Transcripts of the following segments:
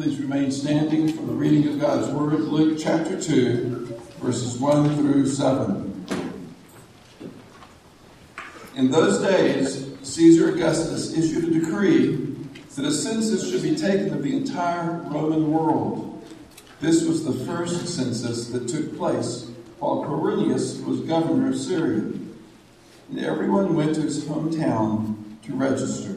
Please remain standing for the reading of God's Word, Luke chapter 2, verses 1 through 7. In those days, Caesar Augustus issued a decree that a census should be taken of the entire Roman world. This was the first census that took place while Quirinius was governor of Syria. And everyone went to his hometown to register.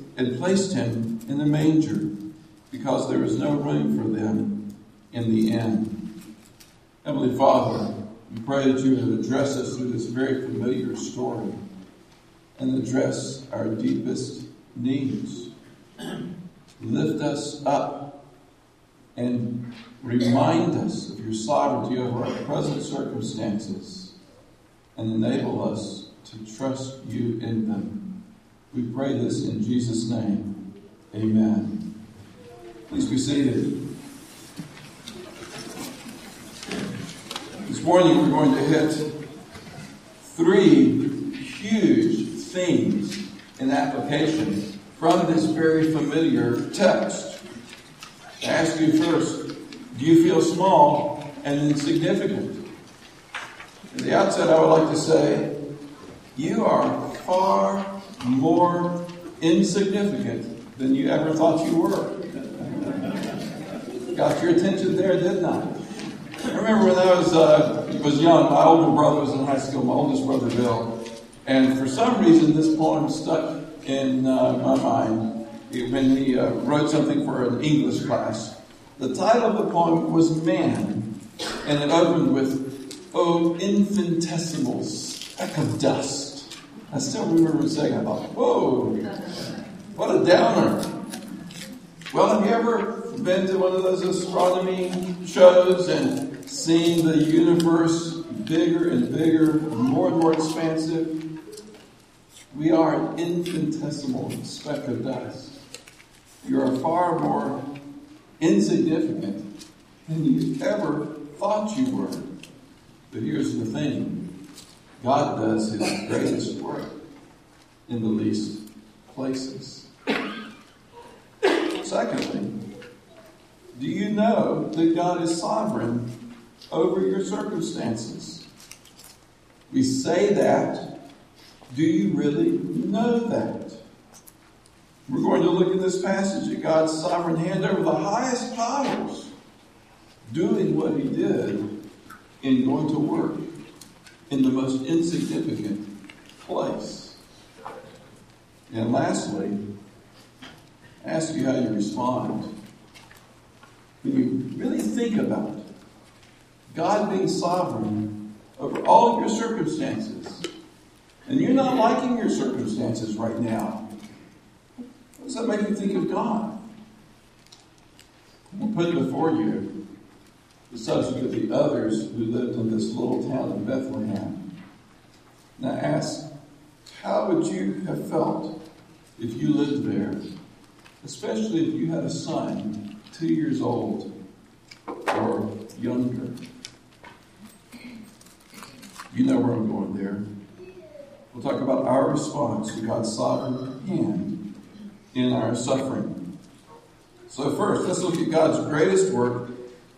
and placed him in the manger because there was no room for them in the inn. Heavenly Father, we pray that you would address us through this very familiar story and address our deepest needs. Lift us up and remind us of your sovereignty over our present circumstances and enable us to trust you in them. We pray this in Jesus' name. Amen. Please be seated. This morning we're going to hit three huge themes in application from this very familiar text. I ask you first, do you feel small and insignificant? At the outset, I would like to say, you are far more insignificant than you ever thought you were. Got your attention there, didn't I? I remember when I was uh, was young, my older brother was in high school, my oldest brother Bill, and for some reason this poem stuck in uh, my mind when he uh, wrote something for an English class. The title of the poem was Man, and it opened with, "Oh infinitesimal speck of dust." I still remember saying, I thought, whoa, what a downer. Well, have you ever been to one of those astronomy shows and seen the universe bigger and bigger, more and more expansive? We are an infinitesimal speck of dust. You are far more insignificant than you ever thought you were. But here's the thing God does his greatest work in the least places. Secondly, do you know that God is sovereign over your circumstances? We say that. Do you really know that? We're going to look at this passage at God's sovereign hand over the highest powers, doing what He did in going to work in the most insignificant place. And lastly, ask you how you respond. When you really think about God being sovereign over all your circumstances, and you're not liking your circumstances right now, what does that make you think of God? We'll put it before you the subject of the others who lived in this little town of Bethlehem. Now ask, how would you have felt if you lived there, especially if you had a son two years old or younger? You know where I'm going there. We'll talk about our response to God's sovereign hand in our suffering. So, first, let's look at God's greatest work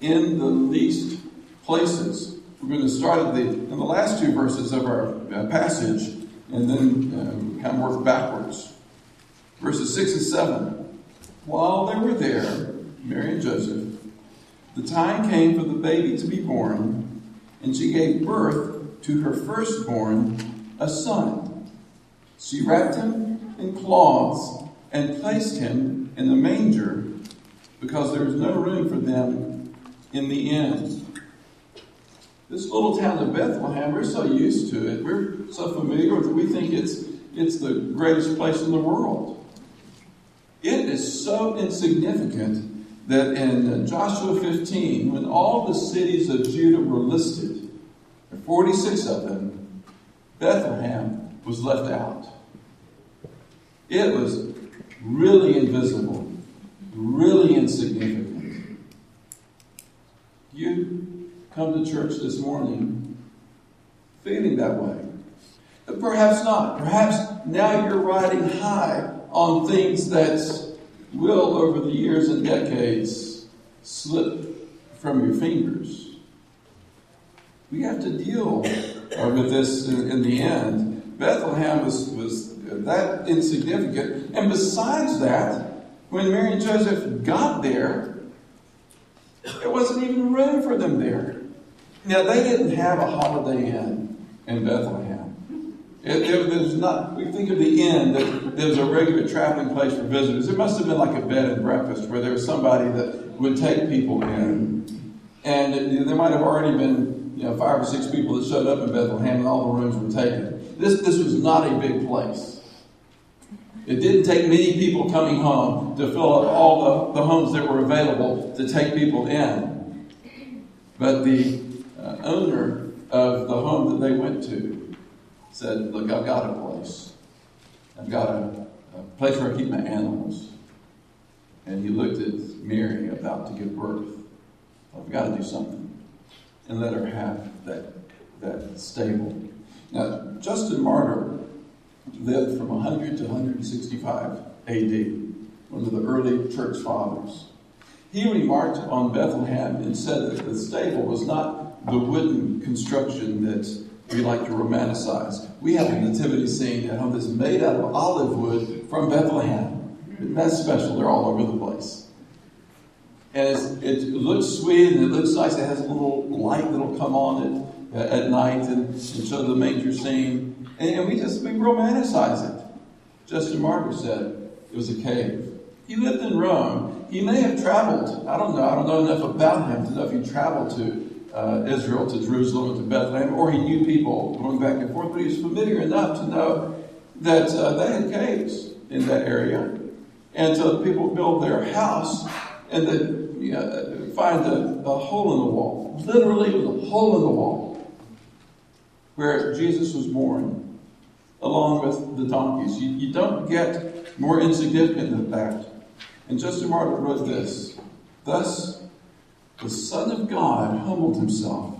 in the least places. We're going to start at the, in the last two verses of our uh, passage and then uh, kind of work backwards. Verses 6 and 7. While they were there, Mary and Joseph, the time came for the baby to be born, and she gave birth to her firstborn, a son. She wrapped him in cloths and placed him in the manger because there was no room for them in the end. This little town of Bethlehem, we're so used to it. We're so familiar with it. We think it's, it's the greatest place in the world. It is so insignificant that in Joshua 15, when all the cities of Judah were listed, there 46 of them, Bethlehem was left out. It was really invisible, really insignificant. You come to church this morning feeling that way. But perhaps not. Perhaps now you're riding high on things that will, over the years and decades, slip from your fingers. We have to deal with this in, in the end. Bethlehem was, was that insignificant. And besides that, when Mary and Joseph got there, there wasn't even room for them there. Now, they didn't have a holiday inn in Bethlehem. It, it, there's not, we think of the inn that there's a regular traveling place for visitors. It must have been like a bed and breakfast where there was somebody that would take people in. And it, there might have already been you know, five or six people that showed up in Bethlehem and all the rooms were taken. This, this was not a big place. It didn't take many people coming home to fill up all the, the homes that were available to take people in. But the uh, owner of the home that they went to said, Look, I've got a place. I've got a, a place where I keep my animals. And he looked at Mary about to give birth. I've got to do something. And let her have that, that stable. Now, Justin Martyr lived from 100 to 165 AD, one of the early church fathers. He remarked on Bethlehem and said that the stable was not the wooden construction that we like to romanticize. We have a nativity scene at home that's made out of olive wood from Bethlehem. That's special. They're all over the place. And it looks sweet and it looks nice. It has a little light that'll come on it at night and, and show the manger scene. And, and, we just we romanticize it. Justin Martyr said it was a cave. He lived in Rome. He may have traveled. I don't know. I don't know enough about him to know if he traveled to uh, Israel to Jerusalem to Bethlehem, or he knew people going back and forth, but he was familiar enough to know that uh, they had caves in that area. And so people build their house and then you know, find a, a, hole in the wall. Literally, it was a hole in the wall where Jesus was born, along with the donkeys. You, you don't get more insignificant than that. And Justin Martyr wrote this Thus, the Son of God humbled himself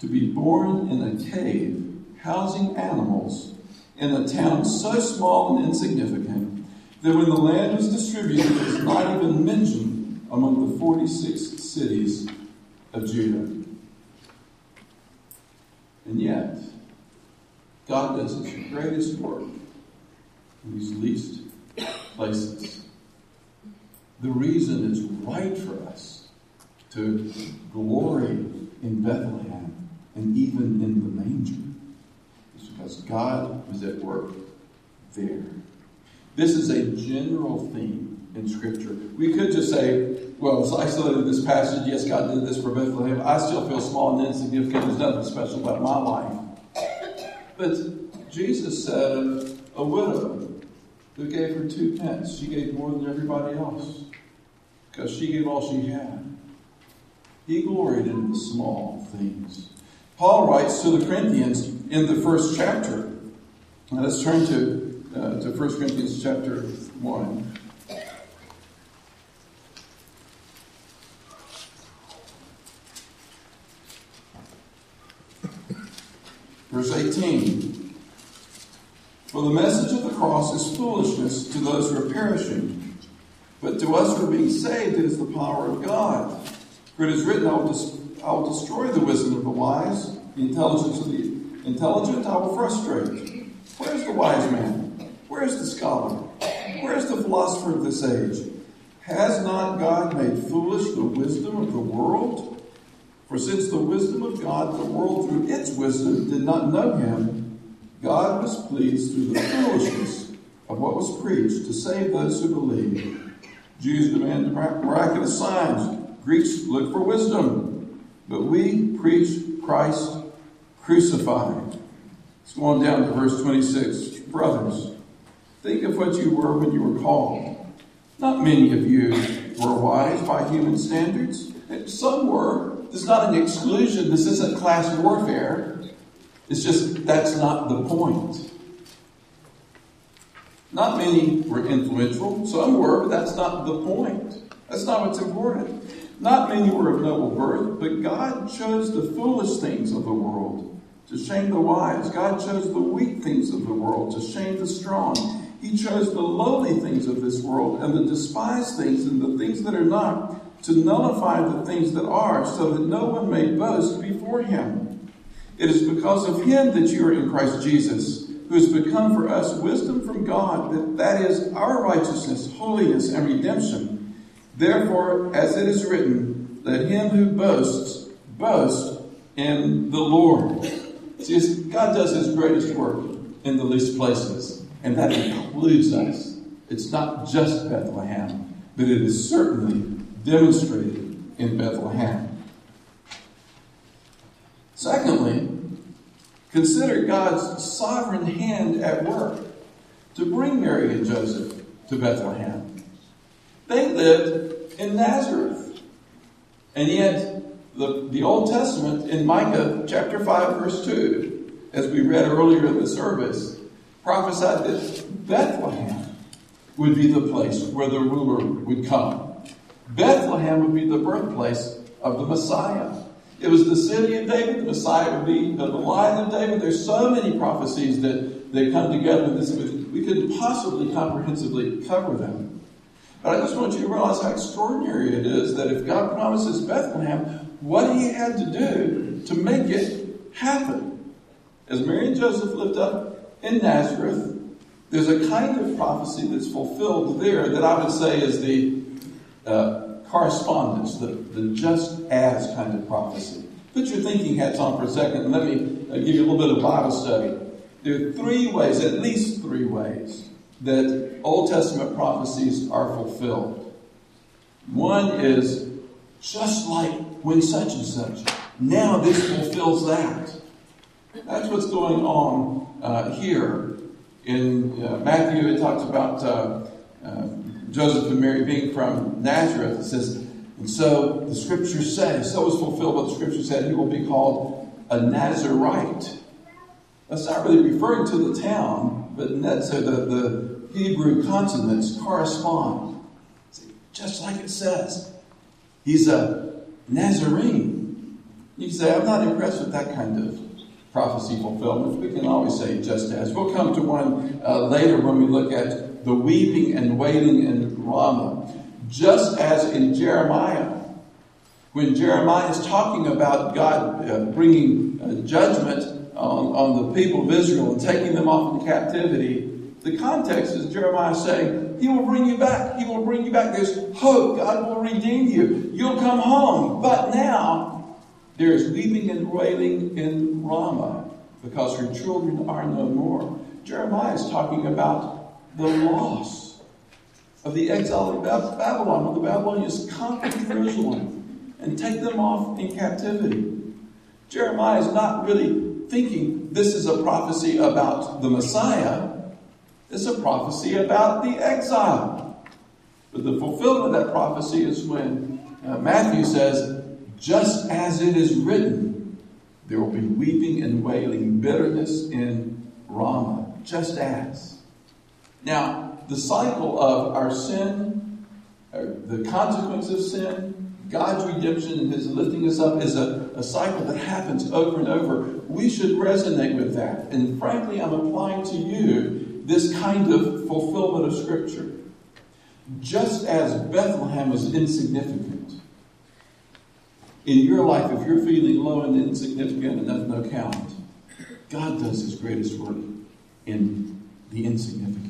to be born in a cave housing animals in a town so small and insignificant that when the land was distributed, it was not even mentioned among the 46 cities of Judah. And yet, God does his greatest work in these least places. The reason it's right for us to glory in Bethlehem and even in the manger. is because God was at work there. This is a general theme in Scripture. We could just say, well, it's isolated this passage. Yes, God did this for Bethlehem. I still feel small and insignificant. There's nothing special about my life. But Jesus said of a widow who gave her two pence, she gave more than everybody else because she gave all she had. He gloried in the small things. Paul writes to the Corinthians in the first chapter. Now let's turn to, uh, to 1 Corinthians chapter 1. Verse 18. For the message of the cross is foolishness to those who are perishing, but to us who are being saved, it is the power of God. For it is written, I will, I will destroy the wisdom of the wise, the intelligence of the intelligent I will frustrate. Where is the wise man? Where is the scholar? Where is the philosopher of this age? Has not God made foolish the wisdom of the world? For since the wisdom of God, the world through its wisdom did not know him, God was pleased through the foolishness of what was preached to save those who believe. Jews demand miraculous signs Greeks look for wisdom, but we preach Christ crucified. Let's go on down to verse 26. Brothers, think of what you were when you were called. Not many of you were wise by human standards. Some were. This is not an exclusion. This isn't class warfare. It's just that's not the point. Not many were influential. Some were, but that's not the point. That's not what's important. Not many were of noble birth, but God chose the foolish things of the world to shame the wise. God chose the weak things of the world to shame the strong. He chose the lowly things of this world and the despised things and the things that are not to nullify the things that are, so that no one may boast before him. It is because of him that you are in Christ Jesus who has become for us wisdom from God, that that is our righteousness, holiness, and redemption. Therefore, as it is written, let him who boasts boast in the Lord. See, God does his greatest work in the least places, and that includes us. It's not just Bethlehem, but it is certainly demonstrated in Bethlehem. Secondly, Consider God's sovereign hand at work to bring Mary and Joseph to Bethlehem. They lived in Nazareth. And yet, the, the Old Testament in Micah chapter 5, verse 2, as we read earlier in the service, prophesied that Bethlehem would be the place where the ruler would come. Bethlehem would be the birthplace of the Messiah. It was the city of David. The Messiah would be the line of David. There's so many prophecies that they come together this. We couldn't possibly comprehensively cover them. But I just want you to realize how extraordinary it is that if God promises Bethlehem, what he had to do to make it happen. As Mary and Joseph lived up in Nazareth, there's a kind of prophecy that's fulfilled there that I would say is the uh, correspondence, the, the just as kind of prophecy. Put your thinking hats on for a second and let me uh, give you a little bit of Bible study. There are three ways, at least three ways, that Old Testament prophecies are fulfilled. One is just like when such and such. Now this fulfills that. That's what's going on uh, here. In uh, Matthew, it talks about uh, uh Joseph and Mary being from Nazareth. It says, and so the scriptures say, so is fulfilled what the scripture said, he will be called a Nazarite. That's not really referring to the town, but so the, the Hebrew consonants correspond. Just like it says. He's a Nazarene. You say, I'm not impressed with that kind of prophecy fulfillment. We can always say just as. We'll come to one uh, later when we look at the weeping and wailing in Ramah. Just as in Jeremiah, when Jeremiah is talking about God uh, bringing uh, judgment on, on the people of Israel and taking them off into captivity, the context is Jeremiah saying, He will bring you back. He will bring you back. There's hope. God will redeem you. You'll come home. But now, there is weeping and wailing in Ramah because her children are no more. Jeremiah is talking about the loss of the exile of Babylon, when the Babylonians conquered Jerusalem and take them off in captivity. Jeremiah is not really thinking this is a prophecy about the Messiah. It's a prophecy about the exile. But the fulfillment of that prophecy is when uh, Matthew says, just as it is written, there will be weeping and wailing, bitterness in Ramah, just as. Now, the cycle of our sin, the consequence of sin, God's redemption and His lifting us up is a, a cycle that happens over and over. We should resonate with that. And frankly, I'm applying to you this kind of fulfillment of Scripture. Just as Bethlehem was insignificant, in your life, if you're feeling low and insignificant and of no count, God does His greatest work in the insignificant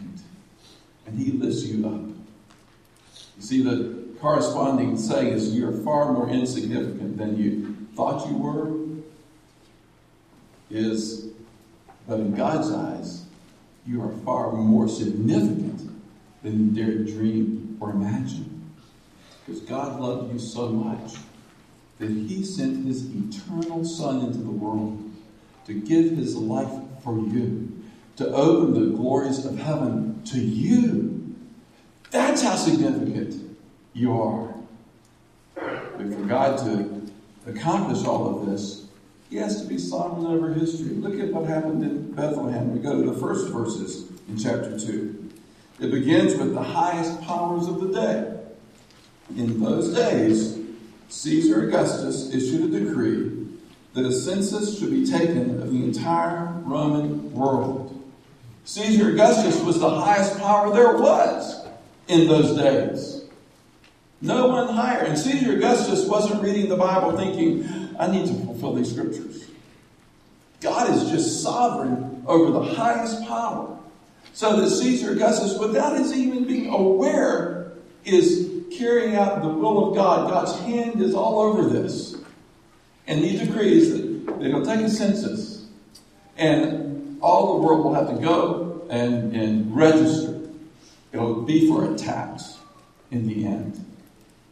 and he lifts you up. You see, the corresponding saying is you're far more insignificant than you thought you were, is, but in God's eyes, you are far more significant than you dared dream or imagine. Because God loved you so much that he sent his eternal Son into the world to give his life for you to open the glories of heaven to you. That's how significant you are. But for God to accomplish all of this, he has to be sovereign over history. Look at what happened in Bethlehem. We go to the first verses in chapter 2. It begins with the highest powers of the day. In those days, Caesar Augustus issued a decree that a census should be taken of the entire Roman world. Caesar Augustus was the highest power there was in those days. No one higher. And Caesar Augustus wasn't reading the Bible thinking, I need to fulfill these scriptures. God is just sovereign over the highest power. So that Caesar Augustus, without his even being aware, is carrying out the will of God. God's hand is all over this. And he decrees that they'll take a census. And all the world will have to go and, and register. It'll be for a tax in the end.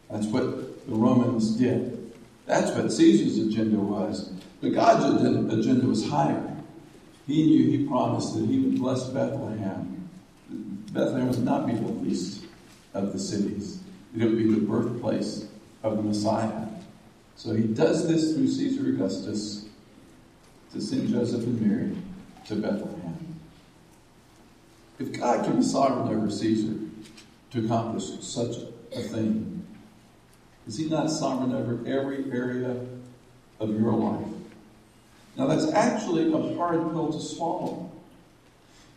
That's what the Romans did. That's what Caesar's agenda was. But God's agenda was higher. He knew, he promised that he would bless Bethlehem. Bethlehem would not be the least of the cities, it would be the birthplace of the Messiah. So he does this through Caesar Augustus to send Joseph and Mary to Bethlehem. If God can be sovereign over Caesar to accomplish such a thing, is he not sovereign over every area of your life? Now, that's actually a hard pill to swallow.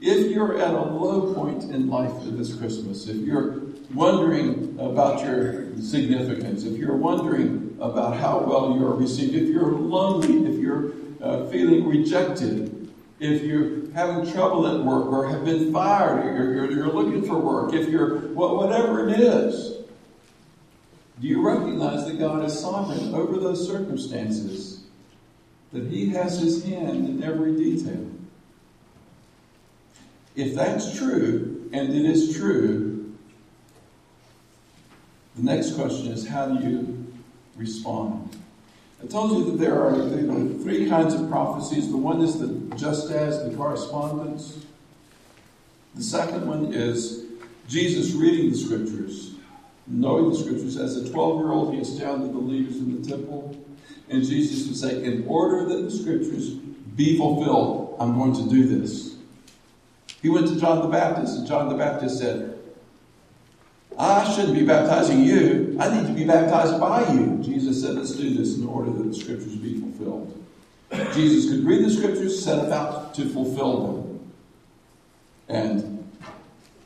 If you're at a low point in life this Christmas, if you're wondering about your significance, if you're wondering about how well you're received, if you're lonely, if you're uh, feeling rejected, if you're having trouble at work or have been fired, or you're, you're, you're looking for work, if you're whatever it is, do you recognize that God is sovereign over those circumstances? That He has His hand in every detail. If that's true, and it is true, the next question is how do you respond? I told you that there are, three kinds of prophecies. The one is the just as, the correspondence. The second one is Jesus reading the scriptures, knowing the scriptures. As a 12 year old, he astounded the leaders in the temple. And Jesus would say, In order that the scriptures be fulfilled, I'm going to do this. He went to John the Baptist, and John the Baptist said, I shouldn't be baptizing you. I need to be baptized by you. Jesus said, Let's do this in order that the scriptures be fulfilled. Jesus could read the scriptures, set about to fulfill them. And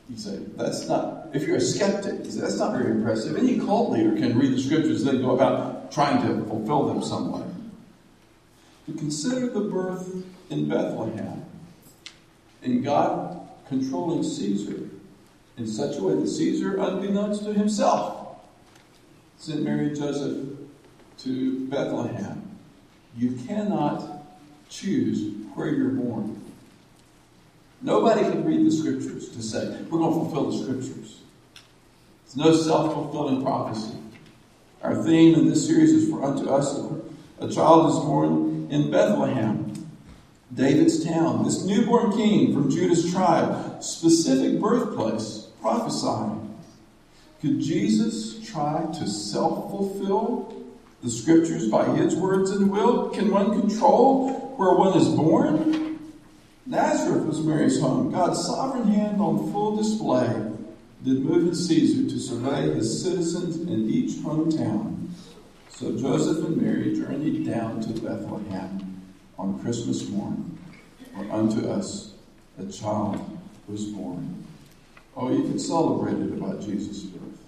you say, That's not, if you're a skeptic, That's not very impressive. Any cult leader can read the scriptures, then go about trying to fulfill them some way. But consider the birth in Bethlehem and God controlling Caesar in such a way that Caesar, unbeknownst to himself, sent Mary and Joseph to Bethlehem. You cannot choose where you're born. Nobody can read the scriptures to say, we're going to fulfill the scriptures. It's no self fulfilling prophecy. Our theme in this series is for unto us a child is born in Bethlehem. David's town, this newborn king from Judah's tribe, specific birthplace, prophesying. Could Jesus try to self fulfill the scriptures by his words and will? Can one control where one is born? Nazareth was Mary's home. God's sovereign hand on full display did move in Caesar to survey his citizens in each hometown. So Joseph and Mary journeyed down to Bethlehem on Christmas morn, where unto us a child was born. Oh, you can celebrate it about Jesus' birth.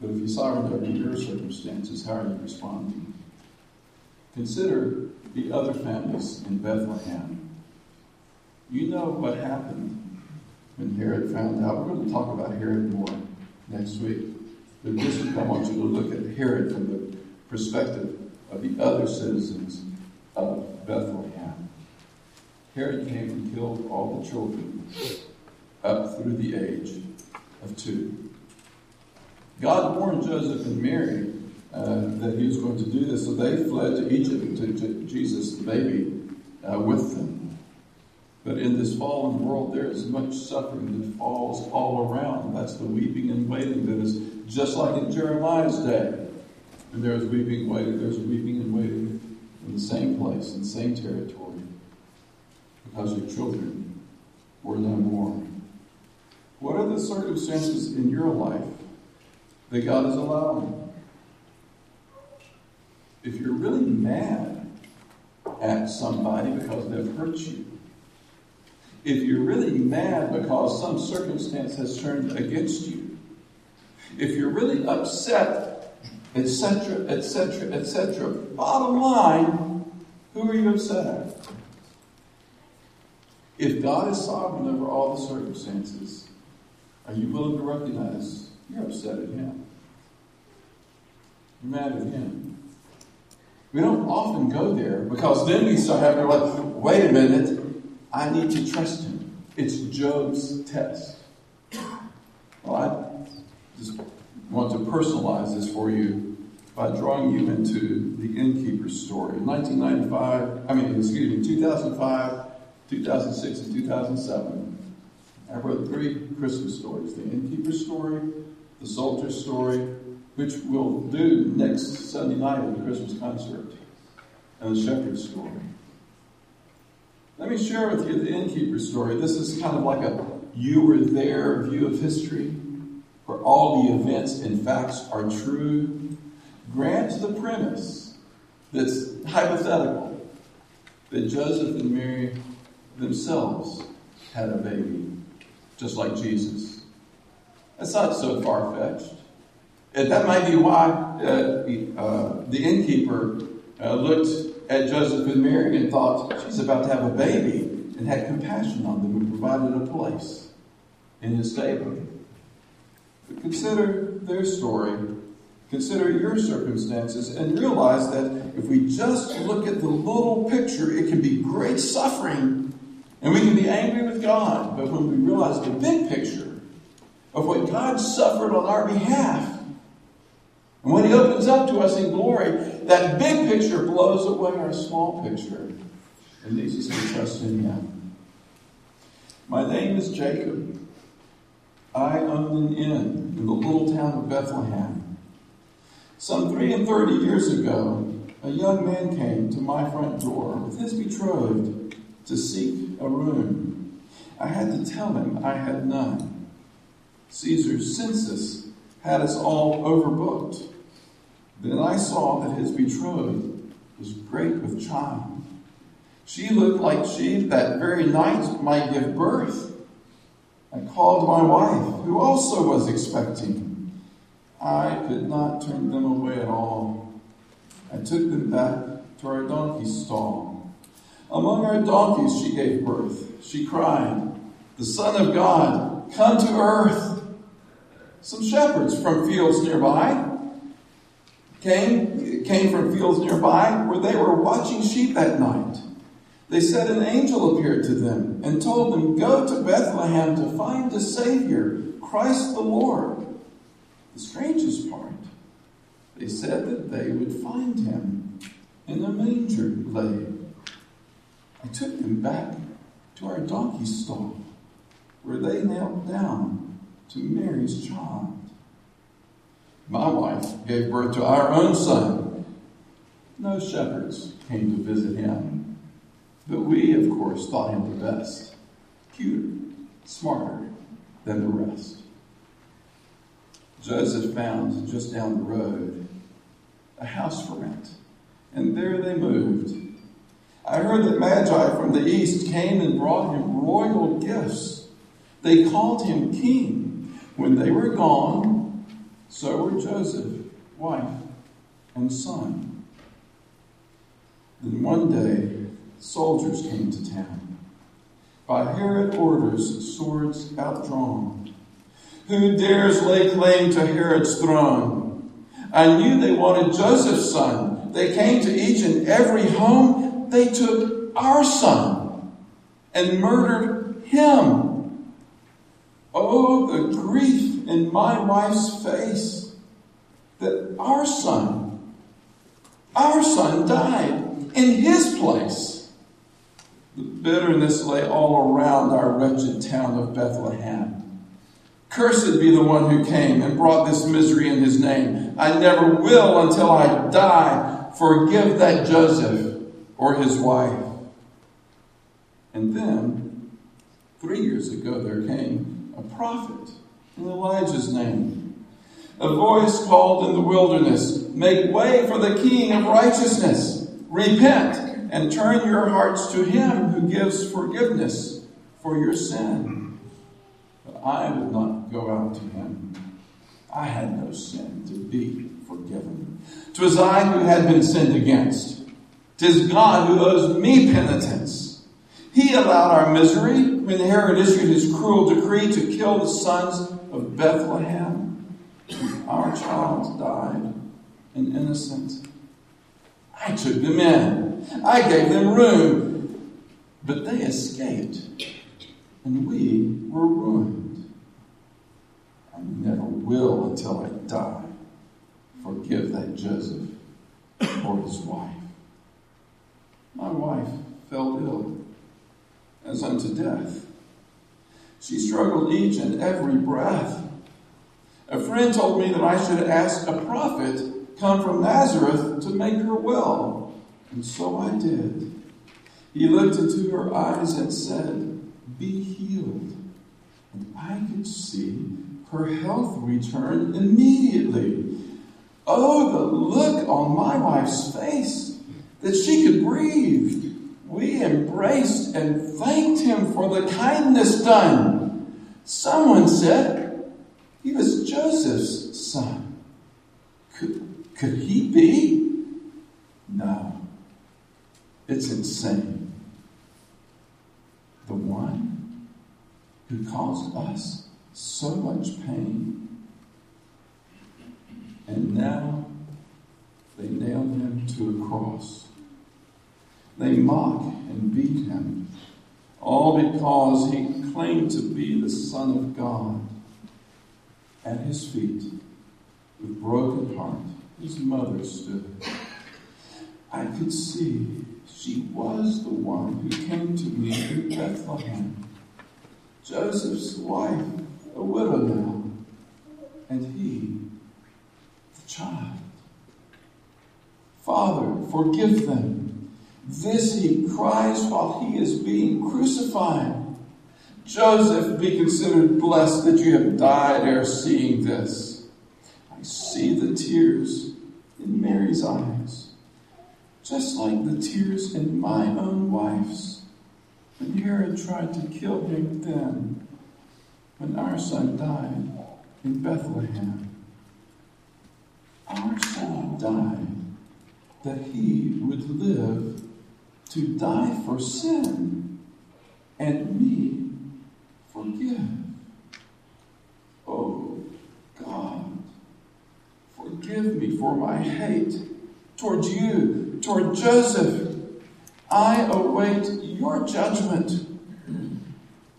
But if you sovereign under your circumstances, how are you responding? Consider the other families in Bethlehem. You know what happened when Herod found out. We're going to talk about Herod more next week. But this week I want you to look at Herod from the perspective of the other citizens of Bethlehem. Herod came and killed all the children up through the age of two. God warned Joseph and Mary uh, that he was going to do this, so they fled to Egypt to, to Jesus, the baby, uh, with them. But in this fallen world, there is much suffering that falls all around. That's the weeping and wailing that is Just like in Jeremiah's day, And there is weeping and waiting, there's weeping and waiting in the same place, in the same territory, because your children were no more. What are the circumstances in your life that God is allowing? If you're really mad at somebody because they've hurt you, if you're really mad because some circumstance has turned against you, if you're really upset, etc., etc., etc., bottom line, who are you upset at? If God is sovereign over all the circumstances, are you willing to recognize you're upset at Him? You're mad at Him. We don't often go there because then we start having to like, wait a minute, I need to trust him. It's Job's test. Well, I just want to personalize this for you by drawing you into the innkeeper's story. In 1995, I mean, excuse me, 2005, 2006, and 2007, I wrote three Christmas stories the innkeeper's story, the soldier's story, which we'll do next Sunday night at the Christmas concert, and the shepherd's story. Let me share with you the innkeeper story. This is kind of like a you were there view of history, where all the events and facts are true. Grant the premise that's hypothetical that Joseph and Mary themselves had a baby, just like Jesus. That's not so far fetched. That might be why uh, uh, the innkeeper uh, looked at Joseph and Mary and thought, she's about to have a baby, and had compassion on them and provided a place in his stable. But consider their story, consider your circumstances, and realize that if we just look at the little picture, it can be great suffering, and we can be angry with God. But when we realize the big picture of what God suffered on our behalf, and when He opens up to us in glory, that big picture blows away our small picture and leads us to trust in Him. My name is Jacob. I own an inn in the little town of Bethlehem. Some three and thirty years ago, a young man came to my front door with his betrothed to seek a room. I had to tell him I had none. Caesar's census had us all overbooked. Then I saw that his betrothed was great with child. She looked like she that very night might give birth. I called my wife, who also was expecting. I could not turn them away at all. I took them back to our donkey stall. Among our donkeys she gave birth. She cried, The Son of God, come to earth. Some shepherds from fields nearby came, came from fields nearby where they were watching sheep at night. They said an angel appeared to them and told them, Go to Bethlehem to find the Savior, Christ the Lord. The strangest part, they said that they would find him in a manger laid. I took them back to our donkey stall, where they knelt down to Mary's child. My wife gave birth to our own son. No shepherds came to visit him, but we, of course, thought him the best, cuter, smarter than the rest. Joseph found just down the road a house for rent, and there they moved. I heard that Magi from the east came and brought him royal gifts. They called him king. When they were gone, so were Joseph, wife, and son. Then one day, soldiers came to town. By Herod orders, swords outdrawn. Who dares lay claim to Herod's throne? I knew they wanted Joseph's son. They came to each and every home. They took our son and murdered him. Oh, the grief in my wife's face that our son, our son died in his place. The bitterness lay all around our wretched town of Bethlehem. Cursed be the one who came and brought this misery in his name. I never will until I die. Forgive that Joseph or his wife. And then, three years ago, there came a prophet in Elijah's name. A voice called in the wilderness, Make way for the King of righteousness. Repent and turn your hearts to him who gives forgiveness for your sin. But I would not go out to him. I had no sin to be forgiven. 'Twas I who had been sinned against. 'Tis God who owes me penitence. He allowed our misery when Herod issued his cruel decree to kill the sons of Bethlehem. Our child died, an innocent. I took them in. I gave them room. But they escaped, and we were ruined. I never will until I die forgive that Joseph or his wife. My wife fell ill as unto death. She struggled each and every breath. A friend told me that I should ask a prophet come from Nazareth to make her well. And so I did. He looked into her eyes and said, Be healed. And I could see her health return immediately. Oh, the look on my wife's face that she could breathe. We embraced and thanked him for the kindness done. Someone said he was Joseph's son. Could, could he be? No. It's insane. The one who caused us so much pain. And now they nail him to a cross. They mock and beat him, all because he claimed to be the Son of God. At his feet, with broken heart, his mother stood. I could see she was the one who came to me in Bethlehem. Joseph's wife, a widow now, and he, the child. Father, forgive them. This he cries while he is being crucified. Joseph, be considered blessed that you have died ere seeing this. I see the tears in Mary's eyes, just like the tears in my own wife's. When Herod tried to kill him then, when our son died in Bethlehem. Our son died that he would live to die for sin and me forgive. Oh God, forgive me for my hate toward you, toward Joseph. I await your judgment.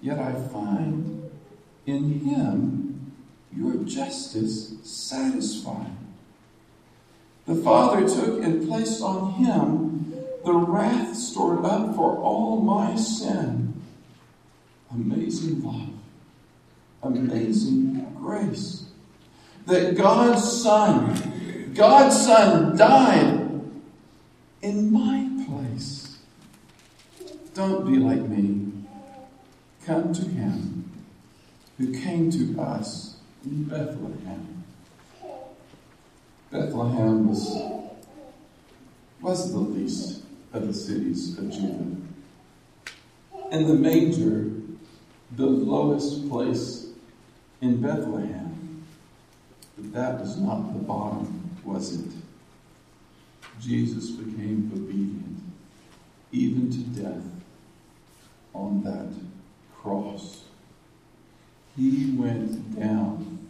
Yet I find in him your justice satisfied. The Father took and placed on him the wrath stored up for all my sin. Amazing love, amazing grace. That God's Son, God's Son died in my place. Don't be like me. Come to Him who came to us in Bethlehem. Bethlehem was, was the least of the cities of Judah. And the manger, the lowest place in Bethlehem. But that was not the bottom, was it? Jesus became obedient, even to death, on that cross. He went down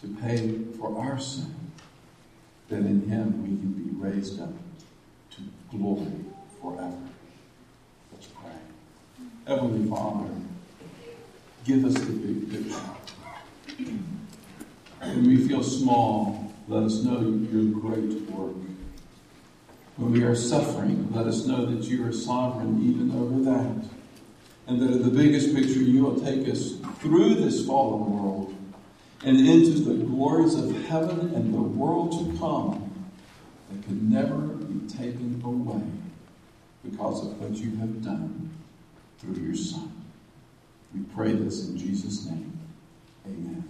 to pay for our sin, that in him we can be raised up to glory forever. Let's pray. Heavenly Father, give us the big picture. When we feel small, let us know your great work. When we are suffering, let us know that you are sovereign even over that. And that in the biggest picture, you will take us through this fallen world and into the glories of heaven and the world to come that can never taken away because of what you have done through your Son. We pray this in Jesus' name. Amen.